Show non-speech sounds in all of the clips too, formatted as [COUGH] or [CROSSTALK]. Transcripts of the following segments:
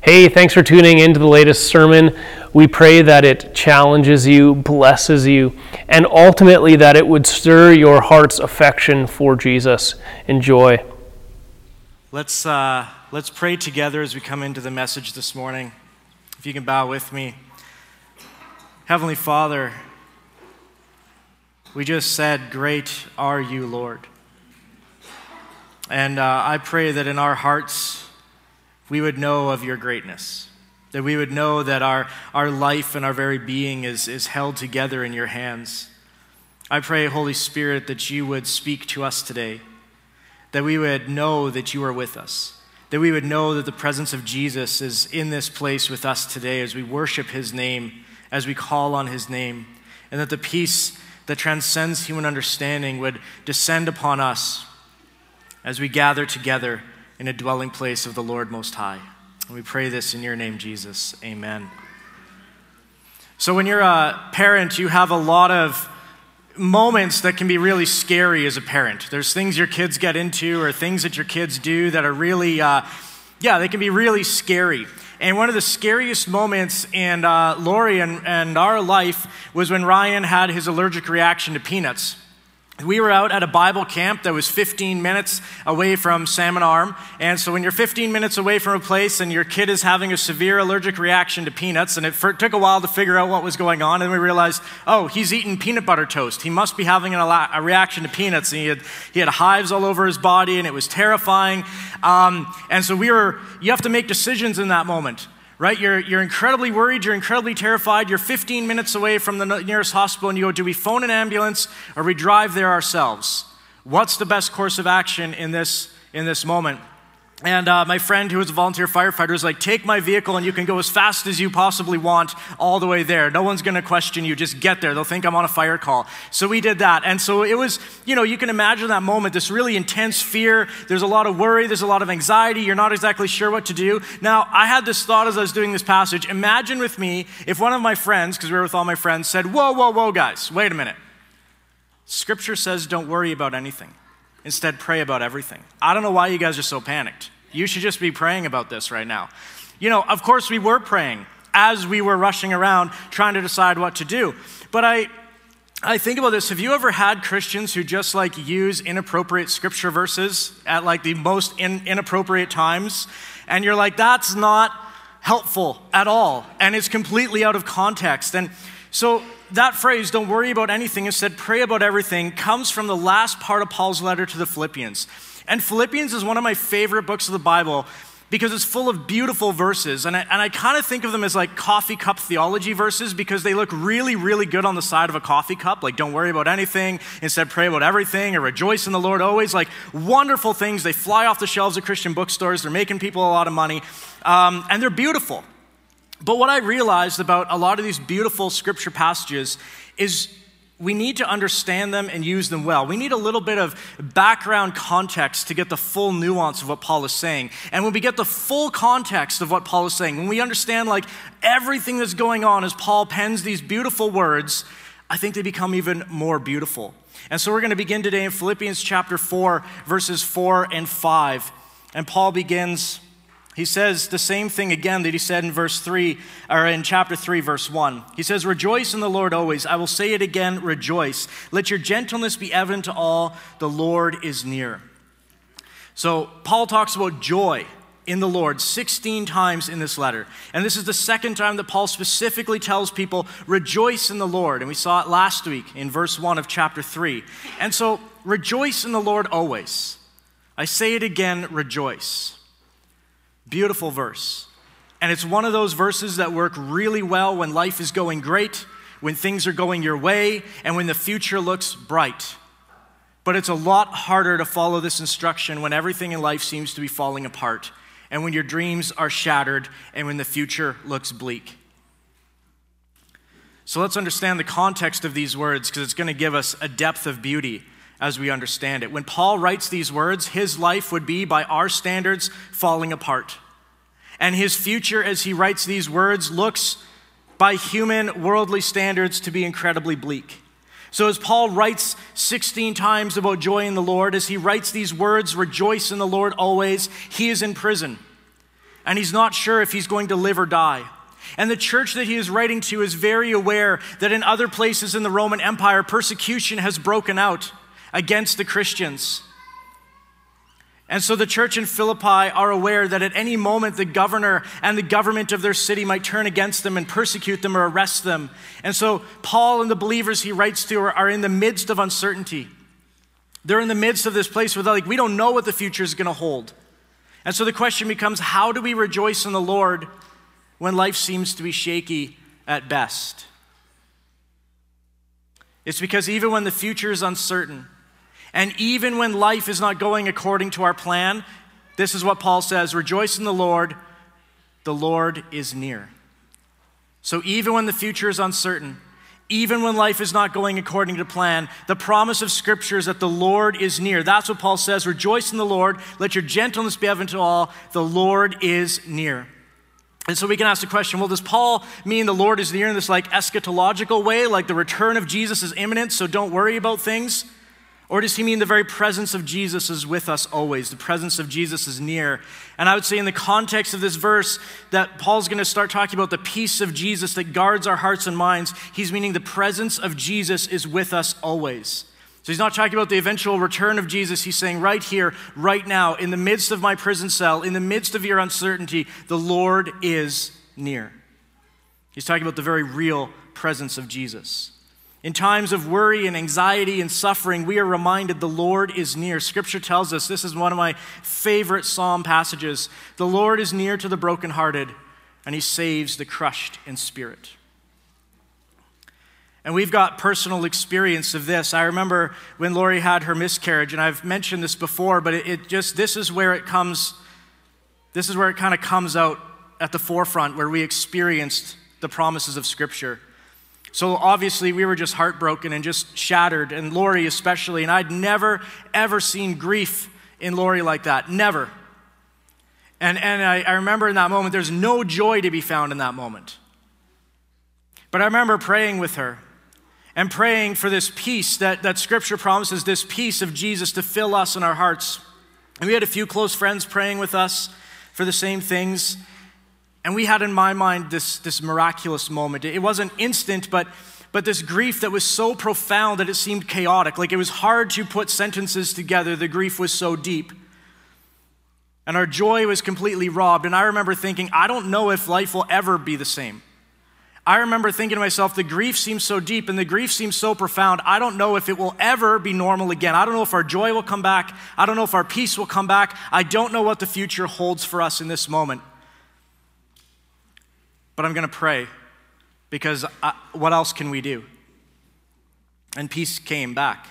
Hey, thanks for tuning in to the latest sermon. We pray that it challenges you, blesses you, and ultimately that it would stir your heart's affection for Jesus. Enjoy. Let's, uh, let's pray together as we come into the message this morning. If you can bow with me. Heavenly Father, we just said, Great are you, Lord. And uh, I pray that in our hearts, we would know of your greatness, that we would know that our, our life and our very being is, is held together in your hands. I pray, Holy Spirit, that you would speak to us today, that we would know that you are with us, that we would know that the presence of Jesus is in this place with us today as we worship his name, as we call on his name, and that the peace that transcends human understanding would descend upon us as we gather together in a dwelling place of the Lord Most High. And we pray this in your name, Jesus. Amen. So, when you're a parent, you have a lot of moments that can be really scary as a parent. There's things your kids get into or things that your kids do that are really, uh, yeah, they can be really scary. And one of the scariest moments in uh, Lori and, and our life was when Ryan had his allergic reaction to peanuts. We were out at a Bible camp that was 15 minutes away from Salmon Arm. And so, when you're 15 minutes away from a place and your kid is having a severe allergic reaction to peanuts, and it took a while to figure out what was going on, and we realized, oh, he's eating peanut butter toast. He must be having a, reaction to peanuts. And he had, he had hives all over his body, and it was terrifying. Um, and so, we were, you have to make decisions in that moment right? You're, you're incredibly worried, you're incredibly terrified, you're 15 minutes away from the nearest hospital, and you go, Do we phone an ambulance or we drive there ourselves? What's the best course of action in this, in this moment? And uh, my friend, who was a volunteer firefighter, was like, Take my vehicle and you can go as fast as you possibly want all the way there. No one's going to question you. Just get there. They'll think I'm on a fire call. So we did that. And so it was, you know, you can imagine that moment, this really intense fear. There's a lot of worry, there's a lot of anxiety. You're not exactly sure what to do. Now, I had this thought as I was doing this passage. Imagine with me if one of my friends, because we were with all my friends, said, Whoa, whoa, whoa, guys, wait a minute. Scripture says don't worry about anything. Instead, pray about everything. I don't know why you guys are so panicked. You should just be praying about this right now. You know, of course, we were praying as we were rushing around trying to decide what to do. But I, I think about this. Have you ever had Christians who just like use inappropriate scripture verses at like the most in, inappropriate times? And you're like, that's not helpful at all. And it's completely out of context. And so that phrase, don't worry about anything, instead pray about everything, comes from the last part of Paul's letter to the Philippians. And Philippians is one of my favorite books of the Bible because it's full of beautiful verses. And I, and I kind of think of them as like coffee cup theology verses because they look really, really good on the side of a coffee cup. Like, don't worry about anything, instead, pray about everything, or rejoice in the Lord always. Like, wonderful things. They fly off the shelves of Christian bookstores, they're making people a lot of money, um, and they're beautiful. But what I realized about a lot of these beautiful scripture passages is we need to understand them and use them well. We need a little bit of background context to get the full nuance of what Paul is saying. And when we get the full context of what Paul is saying, when we understand like everything that's going on as Paul pens these beautiful words, I think they become even more beautiful. And so we're going to begin today in Philippians chapter 4, verses 4 and 5. And Paul begins he says the same thing again that he said in verse 3 or in chapter 3 verse 1. He says rejoice in the Lord always. I will say it again, rejoice. Let your gentleness be evident to all. The Lord is near. So Paul talks about joy in the Lord 16 times in this letter. And this is the second time that Paul specifically tells people, rejoice in the Lord. And we saw it last week in verse 1 of chapter 3. And so, rejoice in the Lord always. I say it again, rejoice. Beautiful verse. And it's one of those verses that work really well when life is going great, when things are going your way, and when the future looks bright. But it's a lot harder to follow this instruction when everything in life seems to be falling apart, and when your dreams are shattered, and when the future looks bleak. So let's understand the context of these words because it's going to give us a depth of beauty as we understand it. When Paul writes these words, his life would be, by our standards, falling apart. And his future, as he writes these words, looks, by human, worldly standards, to be incredibly bleak. So, as Paul writes 16 times about joy in the Lord, as he writes these words, rejoice in the Lord always, he is in prison. and he's not sure if he's going to live or die. And the church that he is writing to is very aware that in other places in the Roman Empire, persecution has broken out against the Christians. And so the church in Philippi are aware that at any moment the governor and the government of their city might turn against them and persecute them or arrest them. And so Paul and the believers he writes to are, are in the midst of uncertainty. They're in the midst of this place where they're like, we don't know what the future is going to hold. And so the question becomes how do we rejoice in the Lord when life seems to be shaky at best? It's because even when the future is uncertain, and even when life is not going according to our plan, this is what Paul says Rejoice in the Lord, the Lord is near. So even when the future is uncertain, even when life is not going according to plan, the promise of Scripture is that the Lord is near. That's what Paul says Rejoice in the Lord, let your gentleness be evident to all, the Lord is near. And so we can ask the question well, does Paul mean the Lord is near in this like eschatological way, like the return of Jesus is imminent, so don't worry about things? Or does he mean the very presence of Jesus is with us always? The presence of Jesus is near. And I would say, in the context of this verse, that Paul's going to start talking about the peace of Jesus that guards our hearts and minds. He's meaning the presence of Jesus is with us always. So he's not talking about the eventual return of Jesus. He's saying, right here, right now, in the midst of my prison cell, in the midst of your uncertainty, the Lord is near. He's talking about the very real presence of Jesus. In times of worry and anxiety and suffering, we are reminded the Lord is near. Scripture tells us this is one of my favorite psalm passages. The Lord is near to the brokenhearted, and he saves the crushed in spirit. And we've got personal experience of this. I remember when Lori had her miscarriage, and I've mentioned this before, but it, it just, this is where it comes, this is where it kind of comes out at the forefront, where we experienced the promises of Scripture. So obviously, we were just heartbroken and just shattered, and Lori especially. And I'd never, ever seen grief in Lori like that. Never. And, and I, I remember in that moment, there's no joy to be found in that moment. But I remember praying with her and praying for this peace that, that Scripture promises, this peace of Jesus to fill us in our hearts. And we had a few close friends praying with us for the same things. And we had in my mind this, this miraculous moment. It wasn't instant, but, but this grief that was so profound that it seemed chaotic. Like it was hard to put sentences together. The grief was so deep. And our joy was completely robbed. And I remember thinking, I don't know if life will ever be the same. I remember thinking to myself, the grief seems so deep and the grief seems so profound. I don't know if it will ever be normal again. I don't know if our joy will come back. I don't know if our peace will come back. I don't know what the future holds for us in this moment but I'm going to pray because I, what else can we do? And peace came back.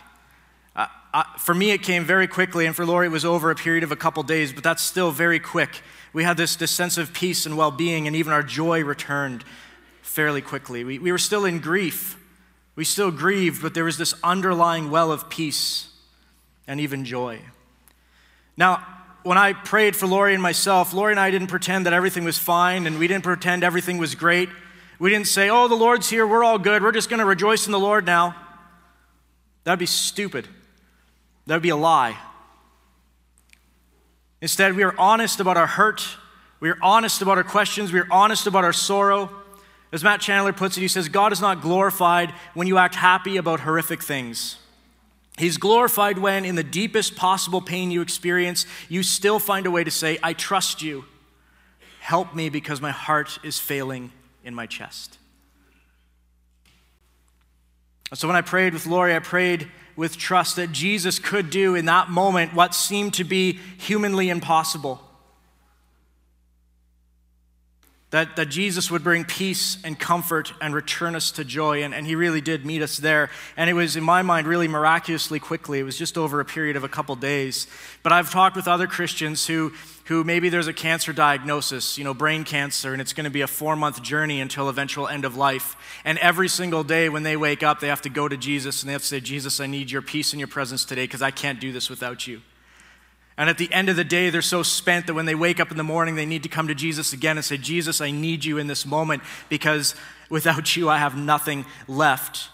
Uh, I, for me, it came very quickly, and for Lori, it was over a period of a couple days, but that's still very quick. We had this, this sense of peace and well being, and even our joy returned fairly quickly. We, we were still in grief. We still grieved, but there was this underlying well of peace and even joy. Now, when I prayed for Lori and myself, Lori and I didn't pretend that everything was fine and we didn't pretend everything was great. We didn't say, oh, the Lord's here, we're all good, we're just going to rejoice in the Lord now. That'd be stupid. That'd be a lie. Instead, we are honest about our hurt, we are honest about our questions, we are honest about our sorrow. As Matt Chandler puts it, he says, God is not glorified when you act happy about horrific things. He's glorified when, in the deepest possible pain you experience, you still find a way to say, I trust you. Help me because my heart is failing in my chest. So when I prayed with Lori, I prayed with trust that Jesus could do in that moment what seemed to be humanly impossible. That, that Jesus would bring peace and comfort and return us to joy. And, and he really did meet us there. And it was, in my mind, really miraculously quickly. It was just over a period of a couple days. But I've talked with other Christians who, who maybe there's a cancer diagnosis, you know, brain cancer, and it's going to be a four month journey until eventual end of life. And every single day when they wake up, they have to go to Jesus and they have to say, Jesus, I need your peace and your presence today because I can't do this without you. And at the end of the day, they're so spent that when they wake up in the morning, they need to come to Jesus again and say, Jesus, I need you in this moment because without you, I have nothing left.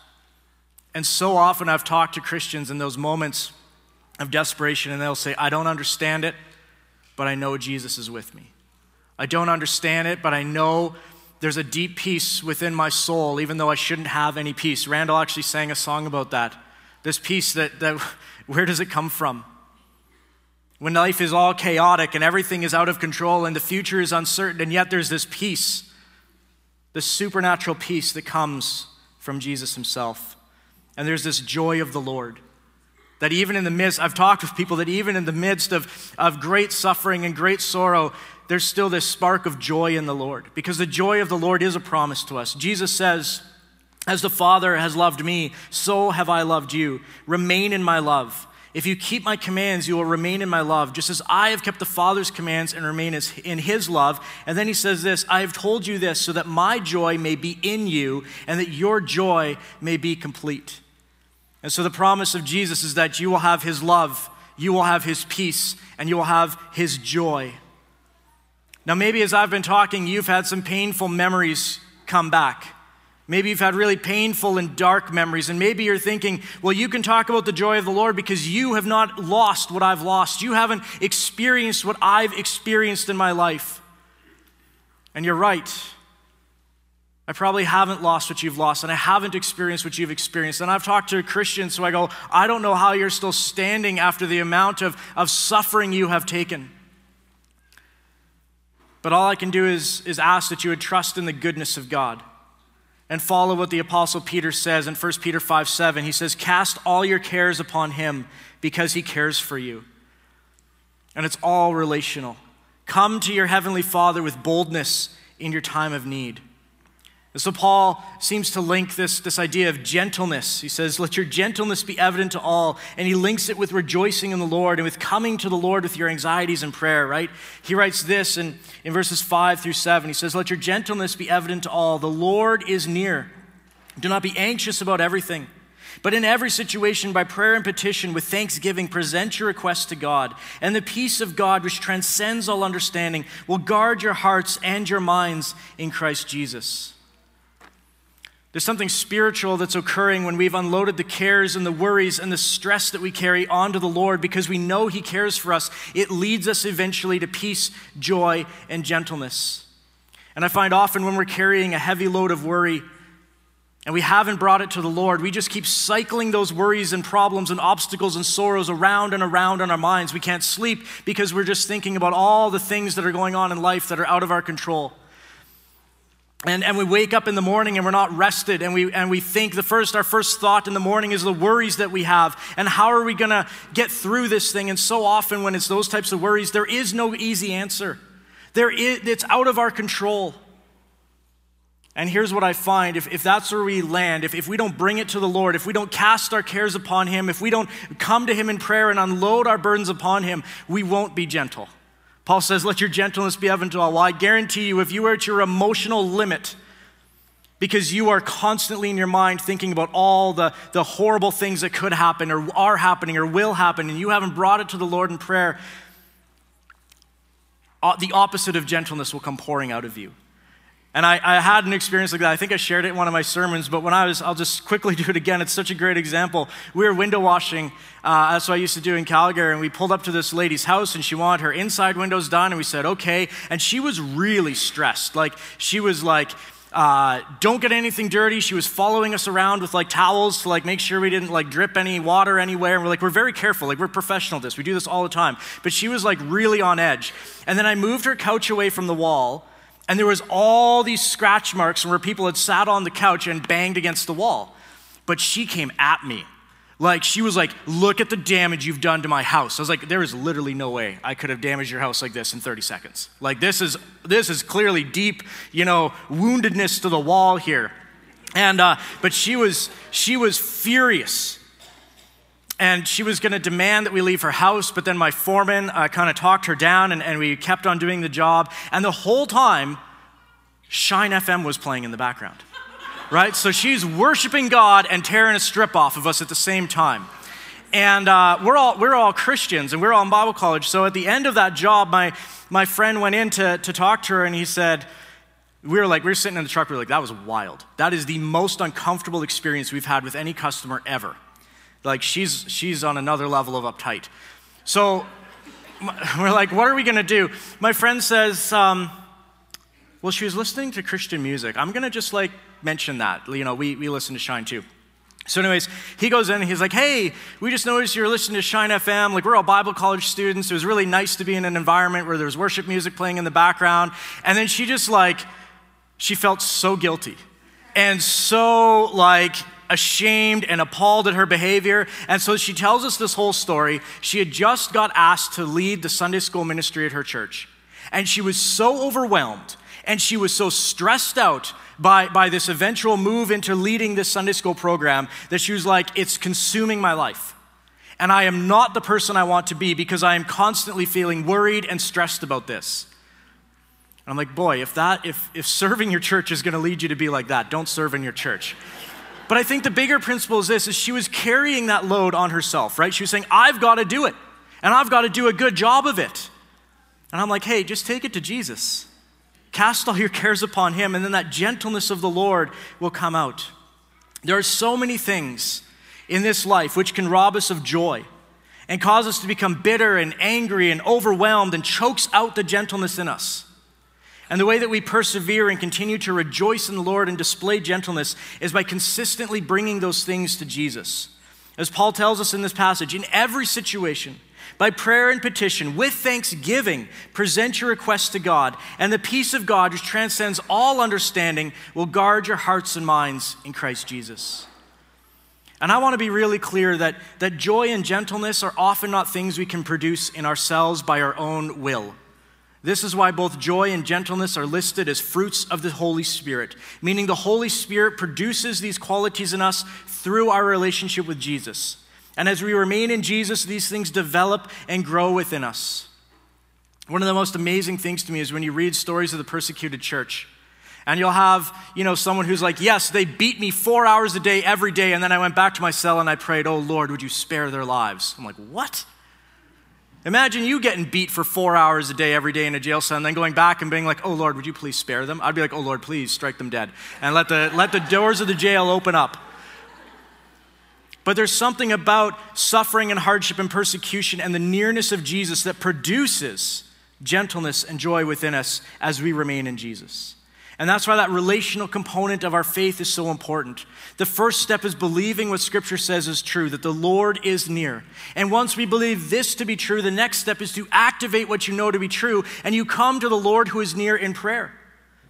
And so often I've talked to Christians in those moments of desperation, and they'll say, I don't understand it, but I know Jesus is with me. I don't understand it, but I know there's a deep peace within my soul, even though I shouldn't have any peace. Randall actually sang a song about that. This peace that, that [LAUGHS] where does it come from? When life is all chaotic and everything is out of control and the future is uncertain, and yet there's this peace, this supernatural peace that comes from Jesus himself. And there's this joy of the Lord. That even in the midst, I've talked with people that even in the midst of, of great suffering and great sorrow, there's still this spark of joy in the Lord. Because the joy of the Lord is a promise to us. Jesus says, As the Father has loved me, so have I loved you. Remain in my love. If you keep my commands, you will remain in my love, just as I have kept the Father's commands and remain in his love. And then he says this I have told you this so that my joy may be in you and that your joy may be complete. And so the promise of Jesus is that you will have his love, you will have his peace, and you will have his joy. Now, maybe as I've been talking, you've had some painful memories come back. Maybe you've had really painful and dark memories, and maybe you're thinking, well, you can talk about the joy of the Lord because you have not lost what I've lost. You haven't experienced what I've experienced in my life. And you're right. I probably haven't lost what you've lost, and I haven't experienced what you've experienced. And I've talked to Christians, so I go, I don't know how you're still standing after the amount of, of suffering you have taken. But all I can do is, is ask that you would trust in the goodness of God and follow what the apostle Peter says in 1 Peter 5 7. He says, Cast all your cares upon him because he cares for you. And it's all relational. Come to your heavenly Father with boldness in your time of need. So Paul seems to link this, this idea of gentleness. He says, Let your gentleness be evident to all. And he links it with rejoicing in the Lord and with coming to the Lord with your anxieties and prayer, right? He writes this in, in verses 5 through 7. He says, Let your gentleness be evident to all. The Lord is near. Do not be anxious about everything. But in every situation, by prayer and petition, with thanksgiving, present your requests to God. And the peace of God, which transcends all understanding, will guard your hearts and your minds in Christ Jesus. There's something spiritual that's occurring when we've unloaded the cares and the worries and the stress that we carry onto the Lord because we know He cares for us. It leads us eventually to peace, joy, and gentleness. And I find often when we're carrying a heavy load of worry and we haven't brought it to the Lord, we just keep cycling those worries and problems and obstacles and sorrows around and around in our minds. We can't sleep because we're just thinking about all the things that are going on in life that are out of our control. And, and we wake up in the morning and we're not rested and we, and we think the first our first thought in the morning is the worries that we have and how are we going to get through this thing? And so often when it's those types of worries there is no easy answer. There is, it's out of our control. And here's what i find if, if that's where we land if, if we don't bring it to the lord if we don't cast our cares upon him if we don't come to him in prayer and unload our burdens upon him we won't be gentle Paul says, Let your gentleness be evident to all. Well, I guarantee you, if you are at your emotional limit, because you are constantly in your mind thinking about all the, the horrible things that could happen or are happening or will happen, and you haven't brought it to the Lord in prayer, uh, the opposite of gentleness will come pouring out of you. And I, I, had an experience like that. I think I shared it in one of my sermons, but when I was, I'll just quickly [LAUGHS] do it again. It's such a great example. We were window washing. Uh, that's what I used to do in Calgary. And we pulled up to this lady's house and she wanted her inside windows done. And we said, okay. And she was really stressed. Like, she was like, uh, don't get anything dirty. She was following us around with like towels to like make sure we didn't like drip any water anywhere. And we're like, we're very careful. Like, we're professional this. We do this all the time. But she was like really on edge. And then I moved her couch away from the wall and there was all these scratch marks where people had sat on the couch and banged against the wall. But she came at me. Like, she was like, Look at the damage you've done to my house. I was like, There is literally no way I could have damaged your house like this in 30 seconds. Like, this is, this is clearly deep, you know, woundedness to the wall here. And, uh, but she was, she was furious and she was going to demand that we leave her house, but then my foreman uh, kind of talked her down, and, and we kept on doing the job. And the whole time, Shine FM was playing in the background, [LAUGHS] right? So she's worshiping God and tearing a strip off of us at the same time. And uh, we're, all, we're all Christians, and we're all in Bible college. So at the end of that job, my, my friend went in to, to talk to her, and he said, we were like, we were sitting in the truck, we were like, that was wild. That is the most uncomfortable experience we've had with any customer ever. Like she's she's on another level of uptight. So [LAUGHS] we're like, what are we gonna do? My friend says, um, Well, she was listening to Christian music. I'm going to just like mention that. You know, we, we listen to Shine too. So, anyways, he goes in and he's like, Hey, we just noticed you're listening to Shine FM. Like, we're all Bible college students. It was really nice to be in an environment where there was worship music playing in the background. And then she just like, she felt so guilty and so like ashamed and appalled at her behavior. And so she tells us this whole story. She had just got asked to lead the Sunday school ministry at her church. And she was so overwhelmed and she was so stressed out by, by this eventual move into leading this Sunday school program that she was like, it's consuming my life. And I am not the person I want to be because I am constantly feeling worried and stressed about this. And I'm like, boy, if that, if, if serving your church is going to lead you to be like that, don't serve in your church. But I think the bigger principle is this, is she was carrying that load on herself, right? She was saying, I've got to do it, and I've got to do a good job of it. And I'm like, hey, just take it to Jesus. Cast all your cares upon him, and then that gentleness of the Lord will come out. There are so many things in this life which can rob us of joy and cause us to become bitter and angry and overwhelmed and chokes out the gentleness in us. And the way that we persevere and continue to rejoice in the Lord and display gentleness is by consistently bringing those things to Jesus. As Paul tells us in this passage, in every situation, by prayer and petition, with thanksgiving, present your requests to God, and the peace of God, which transcends all understanding, will guard your hearts and minds in Christ Jesus. And I want to be really clear that, that joy and gentleness are often not things we can produce in ourselves by our own will. This is why both joy and gentleness are listed as fruits of the Holy Spirit, meaning the Holy Spirit produces these qualities in us through our relationship with Jesus. And as we remain in Jesus, these things develop and grow within us. One of the most amazing things to me is when you read stories of the persecuted church. And you'll have, you know, someone who's like, yes, they beat me four hours a day every day. And then I went back to my cell and I prayed, oh Lord, would you spare their lives? I'm like, what? Imagine you getting beat for four hours a day every day in a jail cell and then going back and being like, oh Lord, would you please spare them? I'd be like, oh Lord, please strike them dead. And let the, let the doors of the jail open up. But there's something about suffering and hardship and persecution and the nearness of Jesus that produces gentleness and joy within us as we remain in Jesus. And that's why that relational component of our faith is so important. The first step is believing what Scripture says is true, that the Lord is near. And once we believe this to be true, the next step is to activate what you know to be true, and you come to the Lord who is near in prayer.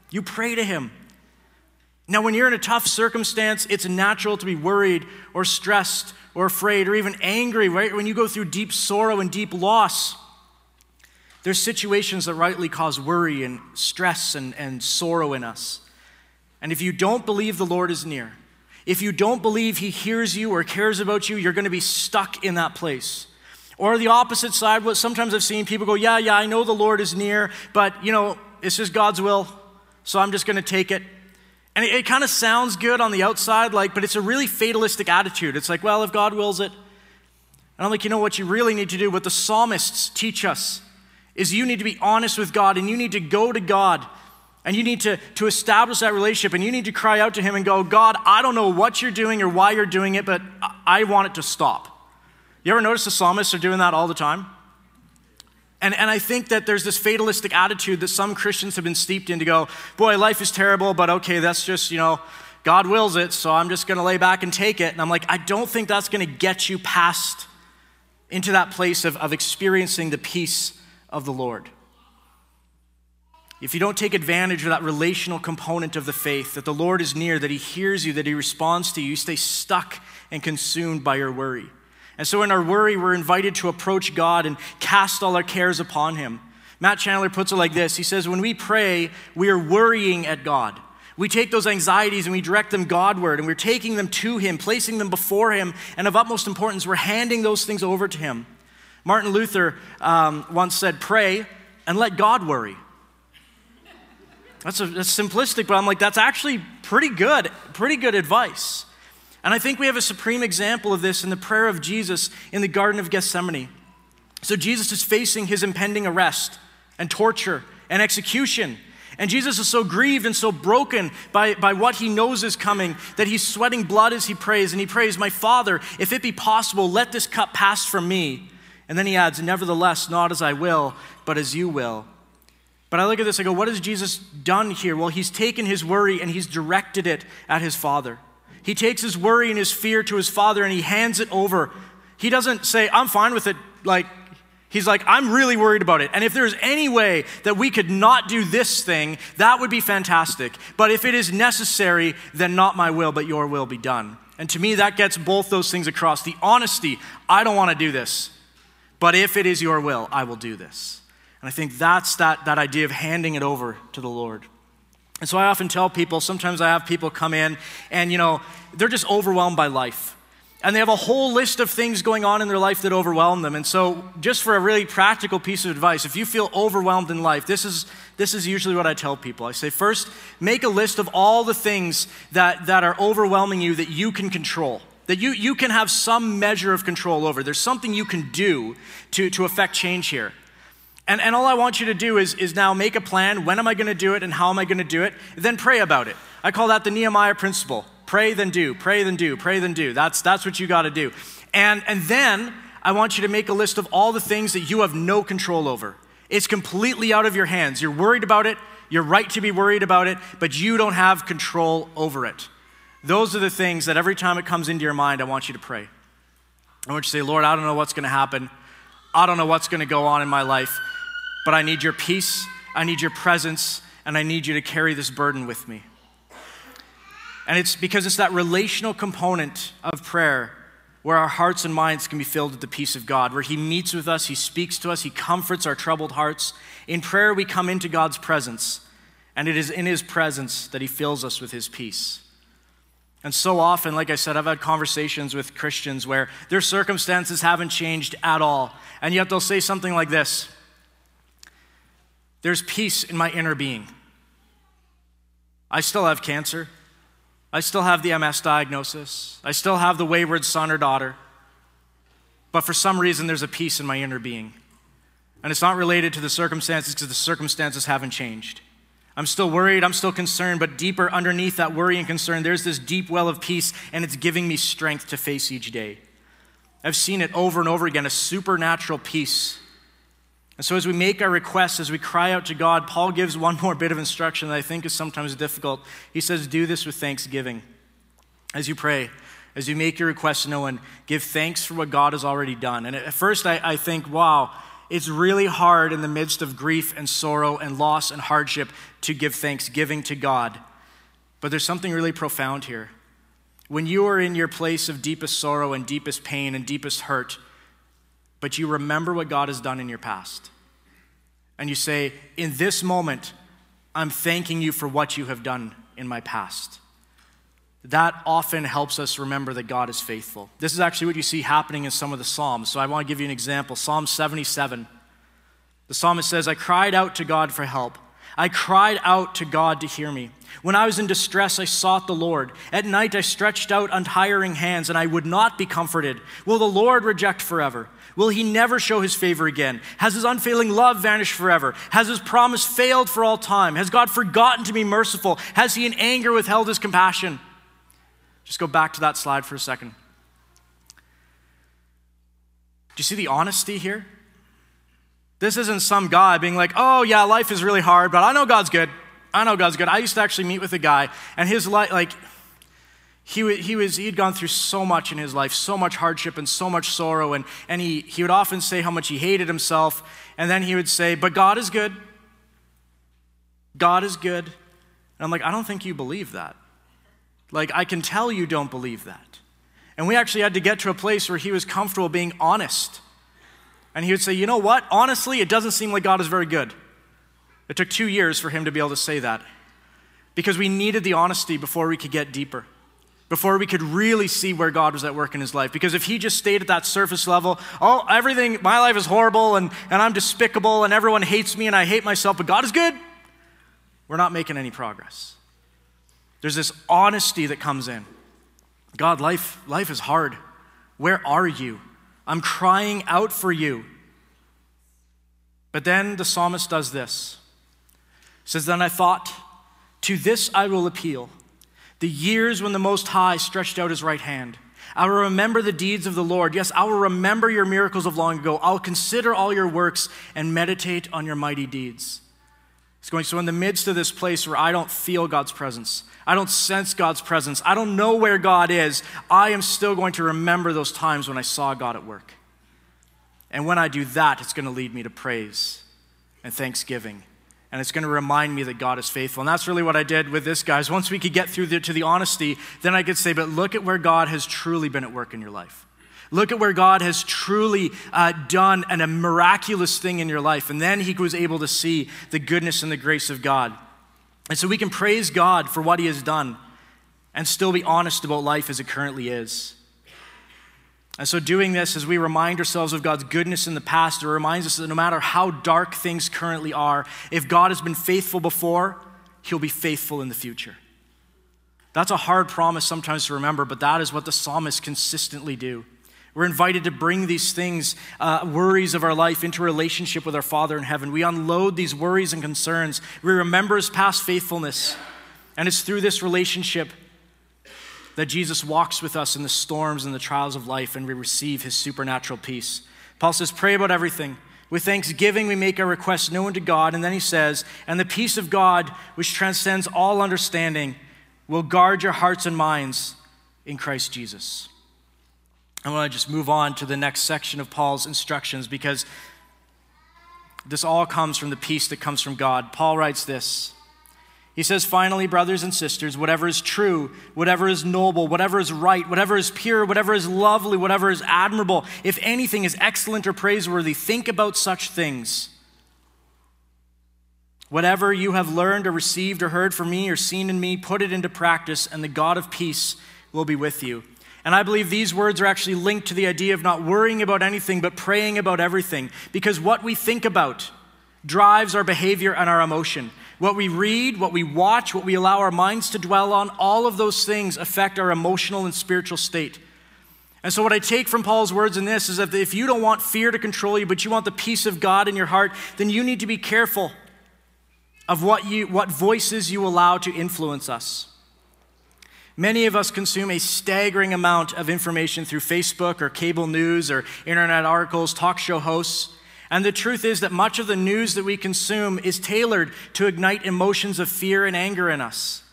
You pray to Him. Now, when you're in a tough circumstance, it's natural to be worried or stressed or afraid or even angry, right? When you go through deep sorrow and deep loss, there's situations that rightly cause worry and stress and, and sorrow in us. And if you don't believe the Lord is near, if you don't believe He hears you or cares about you, you're going to be stuck in that place. Or the opposite side, what sometimes I've seen people go, Yeah, yeah, I know the Lord is near, but you know, it's just God's will, so I'm just going to take it. And it, it kind of sounds good on the outside, like, but it's a really fatalistic attitude. It's like, well, if God wills it. And I'm like, you know what you really need to do, what the psalmists teach us, is you need to be honest with God and you need to go to God and you need to, to establish that relationship and you need to cry out to Him and go, God, I don't know what you're doing or why you're doing it, but I want it to stop. You ever notice the psalmists are doing that all the time? And, and I think that there's this fatalistic attitude that some Christians have been steeped in to go, boy, life is terrible, but okay, that's just, you know, God wills it, so I'm just going to lay back and take it. And I'm like, I don't think that's going to get you past into that place of, of experiencing the peace of the Lord. If you don't take advantage of that relational component of the faith, that the Lord is near, that He hears you, that He responds to you, you stay stuck and consumed by your worry. And so in our worry, we're invited to approach God and cast all our cares upon Him. Matt Chandler puts it like this He says, When we pray, we are worrying at God. We take those anxieties and we direct them Godward, and we're taking them to Him, placing them before Him, and of utmost importance, we're handing those things over to Him. Martin Luther um, once said, Pray and let God worry. That's, a, that's simplistic, but I'm like, that's actually pretty good, pretty good advice. And I think we have a supreme example of this in the prayer of Jesus in the Garden of Gethsemane. So Jesus is facing his impending arrest and torture and execution. And Jesus is so grieved and so broken by, by what he knows is coming that he's sweating blood as he prays. And he prays, My Father, if it be possible, let this cup pass from me. And then he adds, Nevertheless, not as I will, but as you will. But I look at this, I go, what has Jesus done here? Well, he's taken his worry and he's directed it at his Father. He takes his worry and his fear to his Father and he hands it over. He doesn't say, I'm fine with it, like, He's like, I'm really worried about it. And if there's any way that we could not do this thing, that would be fantastic. But if it is necessary, then not my will, but your will be done. And to me, that gets both those things across. The honesty, I don't want to do this. But if it is your will, I will do this. And I think that's that, that idea of handing it over to the Lord. And so I often tell people, sometimes I have people come in and, you know, they're just overwhelmed by life and they have a whole list of things going on in their life that overwhelm them. And so, just for a really practical piece of advice, if you feel overwhelmed in life, this is, this is usually what I tell people. I say, first, make a list of all the things that, that are overwhelming you that you can control, that you, you can have some measure of control over. There's something you can do to, to affect change here. And, and all I want you to do is, is now make a plan. When am I going to do it and how am I going to do it? Then pray about it. I call that the Nehemiah principle. Pray, then do. Pray, then do. Pray, then do. That's, that's what you got to do. And, and then I want you to make a list of all the things that you have no control over. It's completely out of your hands. You're worried about it. You're right to be worried about it, but you don't have control over it. Those are the things that every time it comes into your mind, I want you to pray. I want you to say, Lord, I don't know what's going to happen. I don't know what's going to go on in my life, but I need your peace, I need your presence, and I need you to carry this burden with me. And it's because it's that relational component of prayer where our hearts and minds can be filled with the peace of God, where He meets with us, He speaks to us, He comforts our troubled hearts. In prayer, we come into God's presence, and it is in His presence that He fills us with His peace. And so often, like I said, I've had conversations with Christians where their circumstances haven't changed at all, and yet they'll say something like this There's peace in my inner being. I still have cancer. I still have the MS diagnosis. I still have the wayward son or daughter. But for some reason, there's a peace in my inner being. And it's not related to the circumstances because the circumstances haven't changed. I'm still worried, I'm still concerned, but deeper underneath that worry and concern, there's this deep well of peace, and it's giving me strength to face each day. I've seen it over and over again a supernatural peace and so, as we make our requests, as we cry out to God, Paul gives one more bit of instruction that I think is sometimes difficult. He says, Do this with thanksgiving. As you pray, as you make your request requests known, give thanks for what God has already done. And at first, I, I think, wow, it's really hard in the midst of grief and sorrow and loss and hardship to give thanksgiving to God. But there's something really profound here. When you are in your place of deepest sorrow and deepest pain and deepest hurt, but you remember what God has done in your past. And you say, In this moment, I'm thanking you for what you have done in my past. That often helps us remember that God is faithful. This is actually what you see happening in some of the Psalms. So I want to give you an example. Psalm 77. The psalmist says, I cried out to God for help. I cried out to God to hear me. When I was in distress, I sought the Lord. At night, I stretched out untiring hands, and I would not be comforted. Will the Lord reject forever? Will he never show his favor again? Has his unfailing love vanished forever? Has his promise failed for all time? Has God forgotten to be merciful? Has he in anger withheld his compassion? Just go back to that slide for a second. Do you see the honesty here? This isn't some guy being like, oh, yeah, life is really hard, but I know God's good. I know God's good. I used to actually meet with a guy, and his life, like, he, he was, he had gone through so much in his life, so much hardship and so much sorrow. And, and he, he would often say how much he hated himself. And then he would say, But God is good. God is good. And I'm like, I don't think you believe that. Like, I can tell you don't believe that. And we actually had to get to a place where he was comfortable being honest. And he would say, You know what? Honestly, it doesn't seem like God is very good. It took two years for him to be able to say that because we needed the honesty before we could get deeper before we could really see where God was at work in his life. Because if he just stayed at that surface level, oh, everything, my life is horrible and, and I'm despicable and everyone hates me and I hate myself, but God is good, we're not making any progress. There's this honesty that comes in. God, life, life is hard. Where are you? I'm crying out for you. But then the psalmist does this. He says, Then I thought, to this I will appeal the years when the Most High stretched out his right hand. I will remember the deeds of the Lord. Yes, I will remember your miracles of long ago. I'll consider all your works and meditate on your mighty deeds. He's going, so in the midst of this place where I don't feel God's presence, I don't sense God's presence, I don't know where God is, I am still going to remember those times when I saw God at work. And when I do that, it's going to lead me to praise and thanksgiving. And it's going to remind me that God is faithful. And that's really what I did with this, guys. Once we could get through the, to the honesty, then I could say, but look at where God has truly been at work in your life. Look at where God has truly uh, done an, a miraculous thing in your life. And then he was able to see the goodness and the grace of God. And so we can praise God for what he has done and still be honest about life as it currently is. And so, doing this as we remind ourselves of God's goodness in the past, it reminds us that no matter how dark things currently are, if God has been faithful before, he'll be faithful in the future. That's a hard promise sometimes to remember, but that is what the psalmists consistently do. We're invited to bring these things, uh, worries of our life, into relationship with our Father in heaven. We unload these worries and concerns. We remember His past faithfulness. And it's through this relationship that Jesus walks with us in the storms and the trials of life, and we receive His supernatural peace. Paul says, Pray about everything. With thanksgiving, we make our requests known to God. And then he says, And the peace of God, which transcends all understanding, will guard your hearts and minds in Christ Jesus. I want to just move on to the next section of Paul's instructions because this all comes from the peace that comes from God. Paul writes this. He says, Finally, brothers and sisters, whatever is true, whatever is noble, whatever is right, whatever is pure, whatever is lovely, whatever is admirable, if anything is excellent or praiseworthy, think about such things. Whatever you have learned or received or heard from me or seen in me, put it into practice, and the God of peace will be with you. And I believe these words are actually linked to the idea of not worrying about anything, but praying about everything. Because what we think about drives our behavior and our emotion. What we read, what we watch, what we allow our minds to dwell on, all of those things affect our emotional and spiritual state. And so, what I take from Paul's words in this is that if you don't want fear to control you, but you want the peace of God in your heart, then you need to be careful of what, you, what voices you allow to influence us. Many of us consume a staggering amount of information through Facebook or cable news or internet articles, talk show hosts. And the truth is that much of the news that we consume is tailored to ignite emotions of fear and anger in us.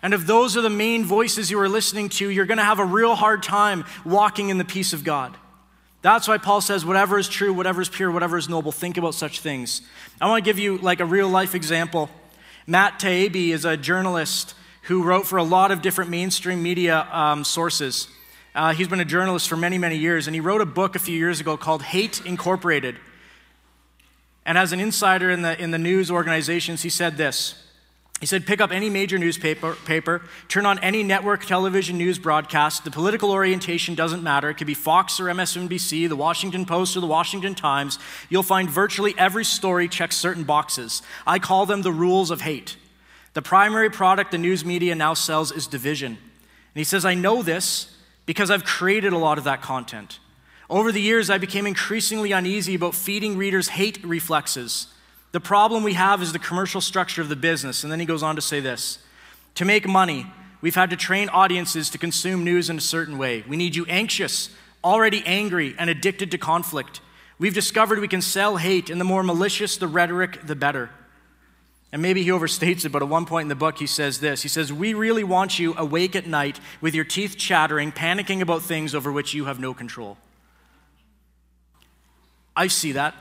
And if those are the main voices you are listening to, you're going to have a real hard time walking in the peace of God. That's why Paul says, whatever is true, whatever is pure, whatever is noble, think about such things. I want to give you like a real life example. Matt Taibbi is a journalist who wrote for a lot of different mainstream media um, sources. Uh, he's been a journalist for many, many years, and he wrote a book a few years ago called Hate Incorporated. And as an insider in the, in the news organizations, he said this he said, pick up any major newspaper, paper, turn on any network television news broadcast. The political orientation doesn't matter. It could be Fox or MSNBC, the Washington Post or the Washington Times. You'll find virtually every story checks certain boxes. I call them the rules of hate. The primary product the news media now sells is division. And he says, I know this because I've created a lot of that content. Over the years, I became increasingly uneasy about feeding readers hate reflexes. The problem we have is the commercial structure of the business. And then he goes on to say this To make money, we've had to train audiences to consume news in a certain way. We need you anxious, already angry, and addicted to conflict. We've discovered we can sell hate, and the more malicious the rhetoric, the better. And maybe he overstates it, but at one point in the book, he says this He says, We really want you awake at night with your teeth chattering, panicking about things over which you have no control. I see that.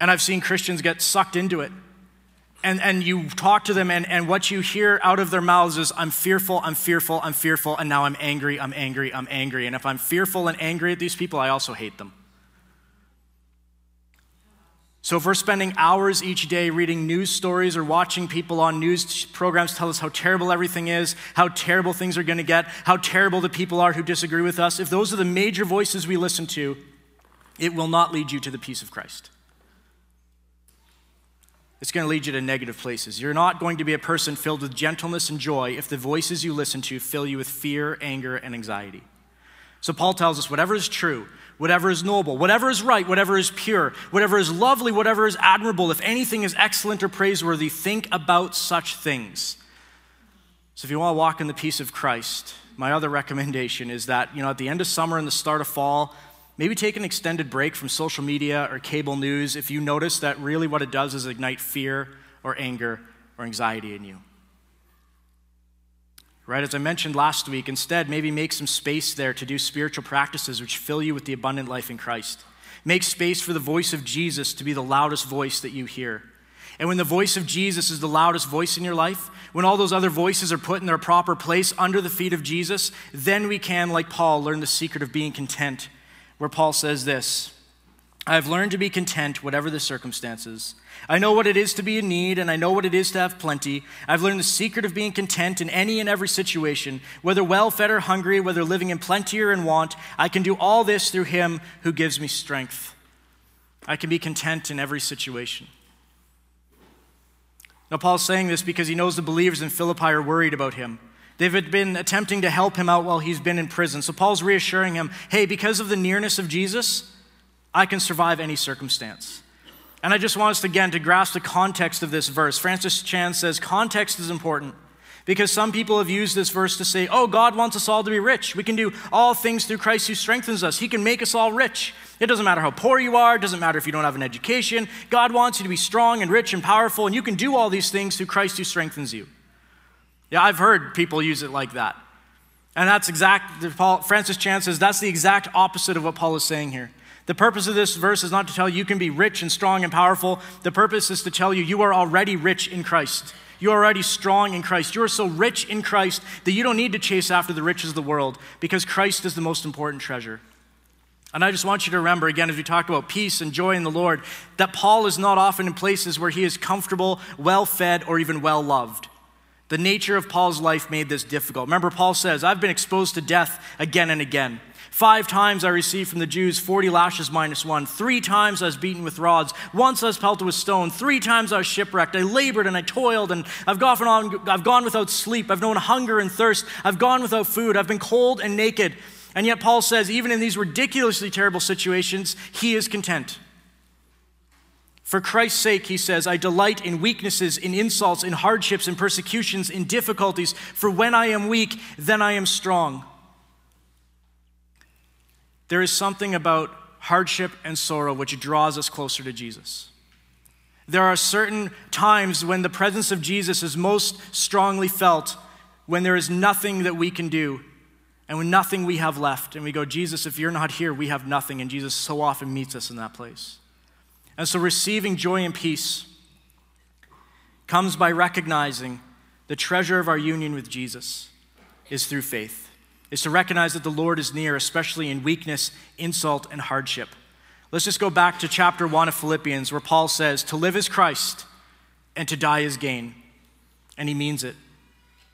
And I've seen Christians get sucked into it. And, and you talk to them, and, and what you hear out of their mouths is, I'm fearful, I'm fearful, I'm fearful, and now I'm angry, I'm angry, I'm angry. And if I'm fearful and angry at these people, I also hate them. So, if we're spending hours each day reading news stories or watching people on news programs tell us how terrible everything is, how terrible things are going to get, how terrible the people are who disagree with us, if those are the major voices we listen to, it will not lead you to the peace of Christ. It's going to lead you to negative places. You're not going to be a person filled with gentleness and joy if the voices you listen to fill you with fear, anger, and anxiety. So, Paul tells us whatever is true, whatever is noble, whatever is right, whatever is pure, whatever is lovely, whatever is admirable, if anything is excellent or praiseworthy, think about such things. So if you want to walk in the peace of Christ, my other recommendation is that, you know, at the end of summer and the start of fall, maybe take an extended break from social media or cable news if you notice that really what it does is ignite fear or anger or anxiety in you. Right, as I mentioned last week, instead, maybe make some space there to do spiritual practices which fill you with the abundant life in Christ. Make space for the voice of Jesus to be the loudest voice that you hear. And when the voice of Jesus is the loudest voice in your life, when all those other voices are put in their proper place under the feet of Jesus, then we can, like Paul, learn the secret of being content where Paul says this I have learned to be content, whatever the circumstances. I know what it is to be in need, and I know what it is to have plenty. I've learned the secret of being content in any and every situation, whether well fed or hungry, whether living in plenty or in want. I can do all this through him who gives me strength. I can be content in every situation. Now, Paul's saying this because he knows the believers in Philippi are worried about him. They've been attempting to help him out while he's been in prison. So Paul's reassuring him hey, because of the nearness of Jesus, I can survive any circumstance. And I just want us again to grasp the context of this verse. Francis Chan says context is important because some people have used this verse to say, oh, God wants us all to be rich. We can do all things through Christ who strengthens us. He can make us all rich. It doesn't matter how poor you are, it doesn't matter if you don't have an education. God wants you to be strong and rich and powerful, and you can do all these things through Christ who strengthens you. Yeah, I've heard people use it like that. And that's exact, Paul, Francis Chan says that's the exact opposite of what Paul is saying here. The purpose of this verse is not to tell you you can be rich and strong and powerful. The purpose is to tell you you are already rich in Christ. You're already strong in Christ. You are so rich in Christ that you don't need to chase after the riches of the world because Christ is the most important treasure. And I just want you to remember, again, as we talked about peace and joy in the Lord, that Paul is not often in places where he is comfortable, well fed, or even well loved. The nature of Paul's life made this difficult. Remember, Paul says, I've been exposed to death again and again. Five times I received from the Jews 40 lashes minus one. Three times I was beaten with rods. Once I was pelted with stone. Three times I was shipwrecked. I labored and I toiled, and I've gone, on, I've gone without sleep. I've known hunger and thirst. I've gone without food. I've been cold and naked. And yet, Paul says, even in these ridiculously terrible situations, he is content. For Christ's sake, he says, I delight in weaknesses, in insults, in hardships, in persecutions, in difficulties, for when I am weak, then I am strong. There is something about hardship and sorrow which draws us closer to Jesus. There are certain times when the presence of Jesus is most strongly felt when there is nothing that we can do and when nothing we have left. And we go, Jesus, if you're not here, we have nothing. And Jesus so often meets us in that place. And so receiving joy and peace comes by recognizing the treasure of our union with Jesus is through faith, is to recognize that the Lord is near, especially in weakness, insult, and hardship. Let's just go back to chapter 1 of Philippians, where Paul says, To live is Christ, and to die is gain. And he means it.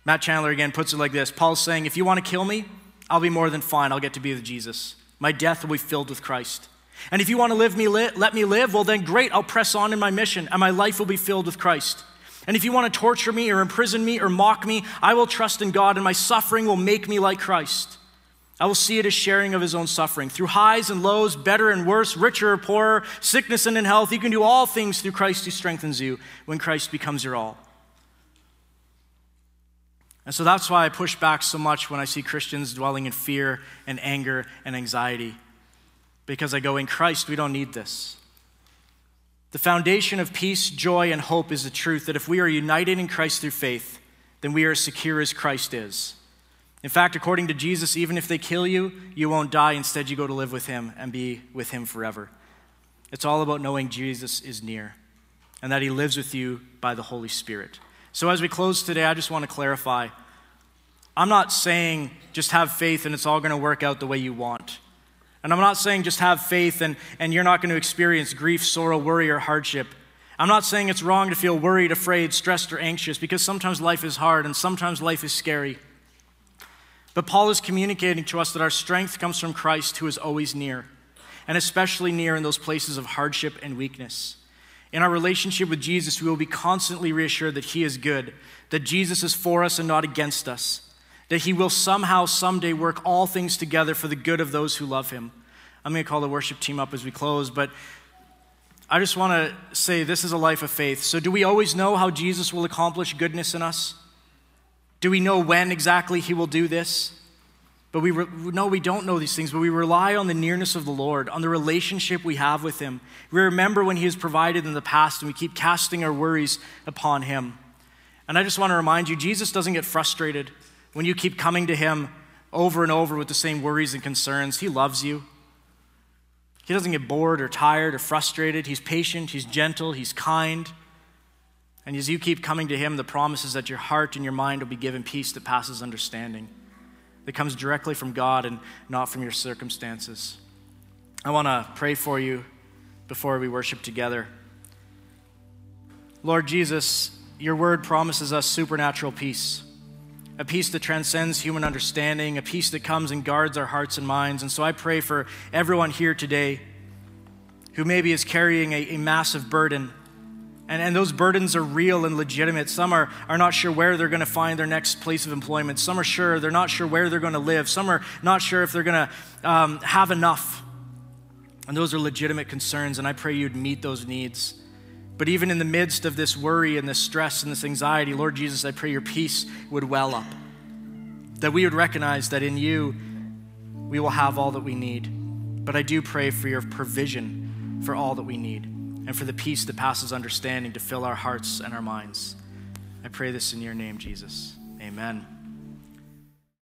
Matt Chandler again puts it like this Paul's saying, If you want to kill me, I'll be more than fine. I'll get to be with Jesus. My death will be filled with Christ. And if you want to live me let me live, well, then great, I'll press on in my mission, and my life will be filled with Christ. And if you want to torture me or imprison me or mock me, I will trust in God, and my suffering will make me like Christ. I will see it as sharing of his own suffering. Through highs and lows, better and worse, richer or poorer, sickness and in health, you can do all things through Christ who strengthens you when Christ becomes your all. And so that's why I push back so much when I see Christians dwelling in fear and anger and anxiety because I go, in Christ, we don't need this. The foundation of peace, joy, and hope is the truth that if we are united in Christ through faith, then we are as secure as Christ is. In fact, according to Jesus, even if they kill you, you won't die. Instead, you go to live with Him and be with Him forever. It's all about knowing Jesus is near and that He lives with you by the Holy Spirit. So, as we close today, I just want to clarify I'm not saying just have faith and it's all going to work out the way you want. And I'm not saying just have faith and, and you're not going to experience grief, sorrow, worry, or hardship. I'm not saying it's wrong to feel worried, afraid, stressed, or anxious because sometimes life is hard and sometimes life is scary. But Paul is communicating to us that our strength comes from Christ who is always near, and especially near in those places of hardship and weakness. In our relationship with Jesus, we will be constantly reassured that He is good, that Jesus is for us and not against us, that he will somehow, someday work all things together for the good of those who love him. I'm going to call the worship team up as we close, but I just want to say this is a life of faith. So, do we always know how Jesus will accomplish goodness in us? Do we know when exactly he will do this? But we re- no, we don't know these things, but we rely on the nearness of the Lord, on the relationship we have with Him. We remember when He has provided in the past, and we keep casting our worries upon Him. And I just want to remind you Jesus doesn't get frustrated when you keep coming to Him over and over with the same worries and concerns. He loves you. He doesn't get bored or tired or frustrated. He's patient, He's gentle, He's kind. And as you keep coming to Him, the promise is that your heart and your mind will be given peace that passes understanding that comes directly from God and not from your circumstances. I want to pray for you before we worship together. Lord Jesus, your word promises us supernatural peace, a peace that transcends human understanding, a peace that comes and guards our hearts and minds. And so I pray for everyone here today who maybe is carrying a, a massive burden and, and those burdens are real and legitimate. Some are, are not sure where they're going to find their next place of employment. Some are sure they're not sure where they're going to live. Some are not sure if they're going to um, have enough. And those are legitimate concerns, and I pray you'd meet those needs. But even in the midst of this worry and this stress and this anxiety, Lord Jesus, I pray your peace would well up. That we would recognize that in you we will have all that we need. But I do pray for your provision for all that we need and for the peace that passes understanding to fill our hearts and our minds. I pray this in your name, Jesus. Amen.